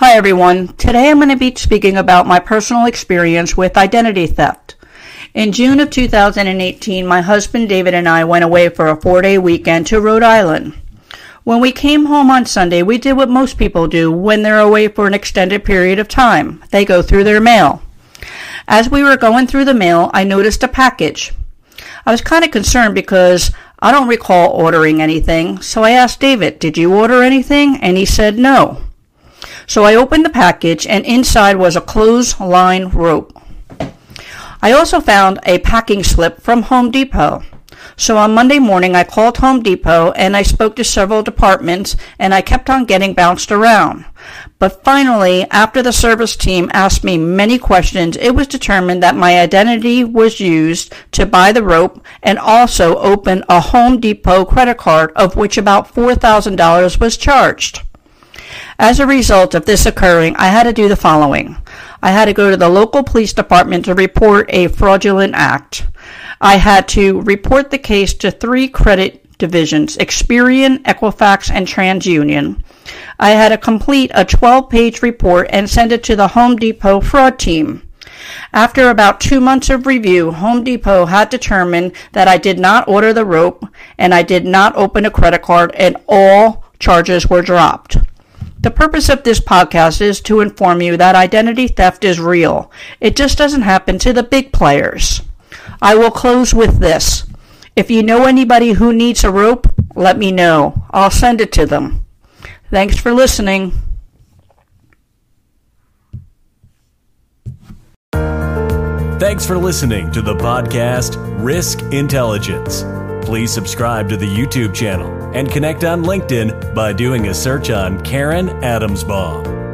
Hi everyone. Today I'm going to be speaking about my personal experience with identity theft. In June of 2018, my husband David and I went away for a four day weekend to Rhode Island. When we came home on Sunday, we did what most people do when they're away for an extended period of time. They go through their mail. As we were going through the mail, I noticed a package. I was kind of concerned because I don't recall ordering anything, so I asked David, Did you order anything? And he said no. So I opened the package and inside was a clothesline rope. I also found a packing slip from Home Depot. So on Monday morning, I called Home Depot and I spoke to several departments and I kept on getting bounced around. But finally, after the service team asked me many questions, it was determined that my identity was used to buy the rope and also open a Home Depot credit card of which about $4,000 was charged. As a result of this occurring, I had to do the following. I had to go to the local police department to report a fraudulent act. I had to report the case to three credit divisions, Experian, Equifax, and TransUnion. I had to complete a 12 page report and send it to the Home Depot fraud team. After about two months of review, Home Depot had determined that I did not order the rope and I did not open a credit card and all charges were dropped. The purpose of this podcast is to inform you that identity theft is real. It just doesn't happen to the big players. I will close with this. If you know anybody who needs a rope, let me know. I'll send it to them. Thanks for listening. Thanks for listening to the podcast Risk Intelligence. Please subscribe to the YouTube channel and connect on LinkedIn by doing a search on Karen Adamsbaum.